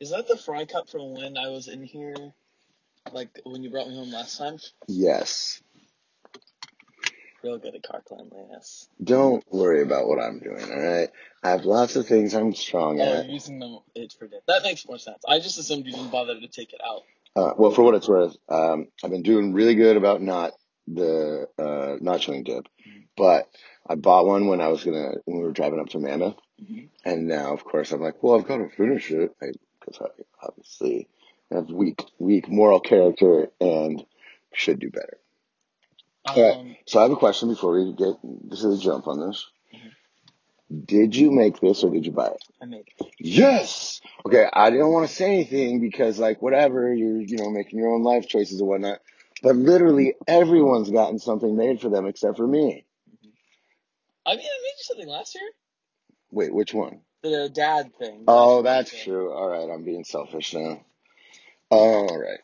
Is that the fry cup from when I was in here? Like when you brought me home last time? Yes. Real good at car cleanliness. Don't worry about what I'm doing, alright? I have lots of things I'm strong Oh, at. using them it for dip. That makes more sense. I just assumed you didn't bother to take it out. Uh, well, for what it's worth, um, I've been doing really good about not the uh, not chewing dip, but I bought one when I was gonna when we were driving up to Mammoth, Mhm. and now of course I'm like, well, I've got to finish it because I obviously have weak weak moral character and should do better. Um, So I have a question before we get this is a jump on this. Mhm. Did you make this or did you buy it? I made it. Yes. Okay, I didn't want to say anything because like whatever, you're you know making your own life choices and whatnot. But literally everyone's gotten something made for them except for me. I mean, I made you something last year. Wait, which one? The dad thing. Oh, that's thing. true. All right, I'm being selfish now. All right.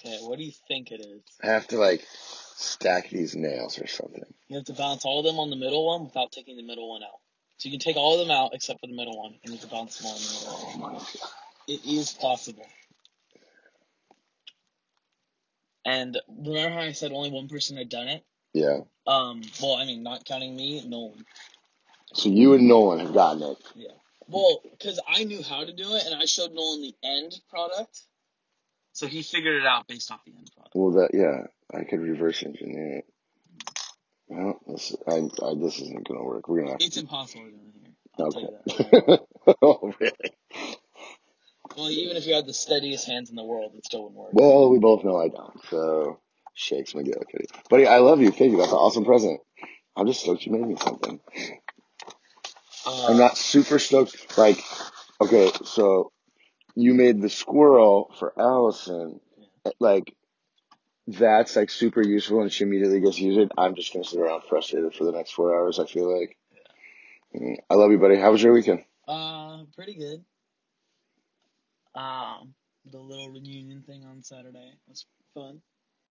Okay, what do you think it is? I have to like stack these nails or something. You have to bounce all of them on the middle one without taking the middle one out. So you can take all of them out except for the middle one, and you can bounce them all on the middle Oh my god. It is possible. And remember how I said only one person had done it? Yeah. Um, well, I mean, not counting me, Nolan. So you and Nolan have gotten it. Yeah. Well, because I knew how to do it, and I showed Nolan the end product, so he figured it out based off the end product. Well, that yeah, I could reverse engineer it. Well, this I, I this isn't gonna work. We're gonna have It's to. impossible to do it here. I'll Okay. oh really? Well, even if you had the steadiest hands in the world, it still wouldn't work. Well, we both know I don't. So shakes my McGillicuddy. Buddy, I love you. Thank you. That's an awesome present. I'm just stoked you made me something. Uh, I'm not super stoked. Like, okay, so you made the squirrel for Allison. Like, that's like super useful and she immediately gets used it. I'm just gonna sit around frustrated for the next four hours, I feel like. Mm, I love you, buddy. How was your weekend? Uh, pretty good. Um, the little reunion thing on Saturday was fun.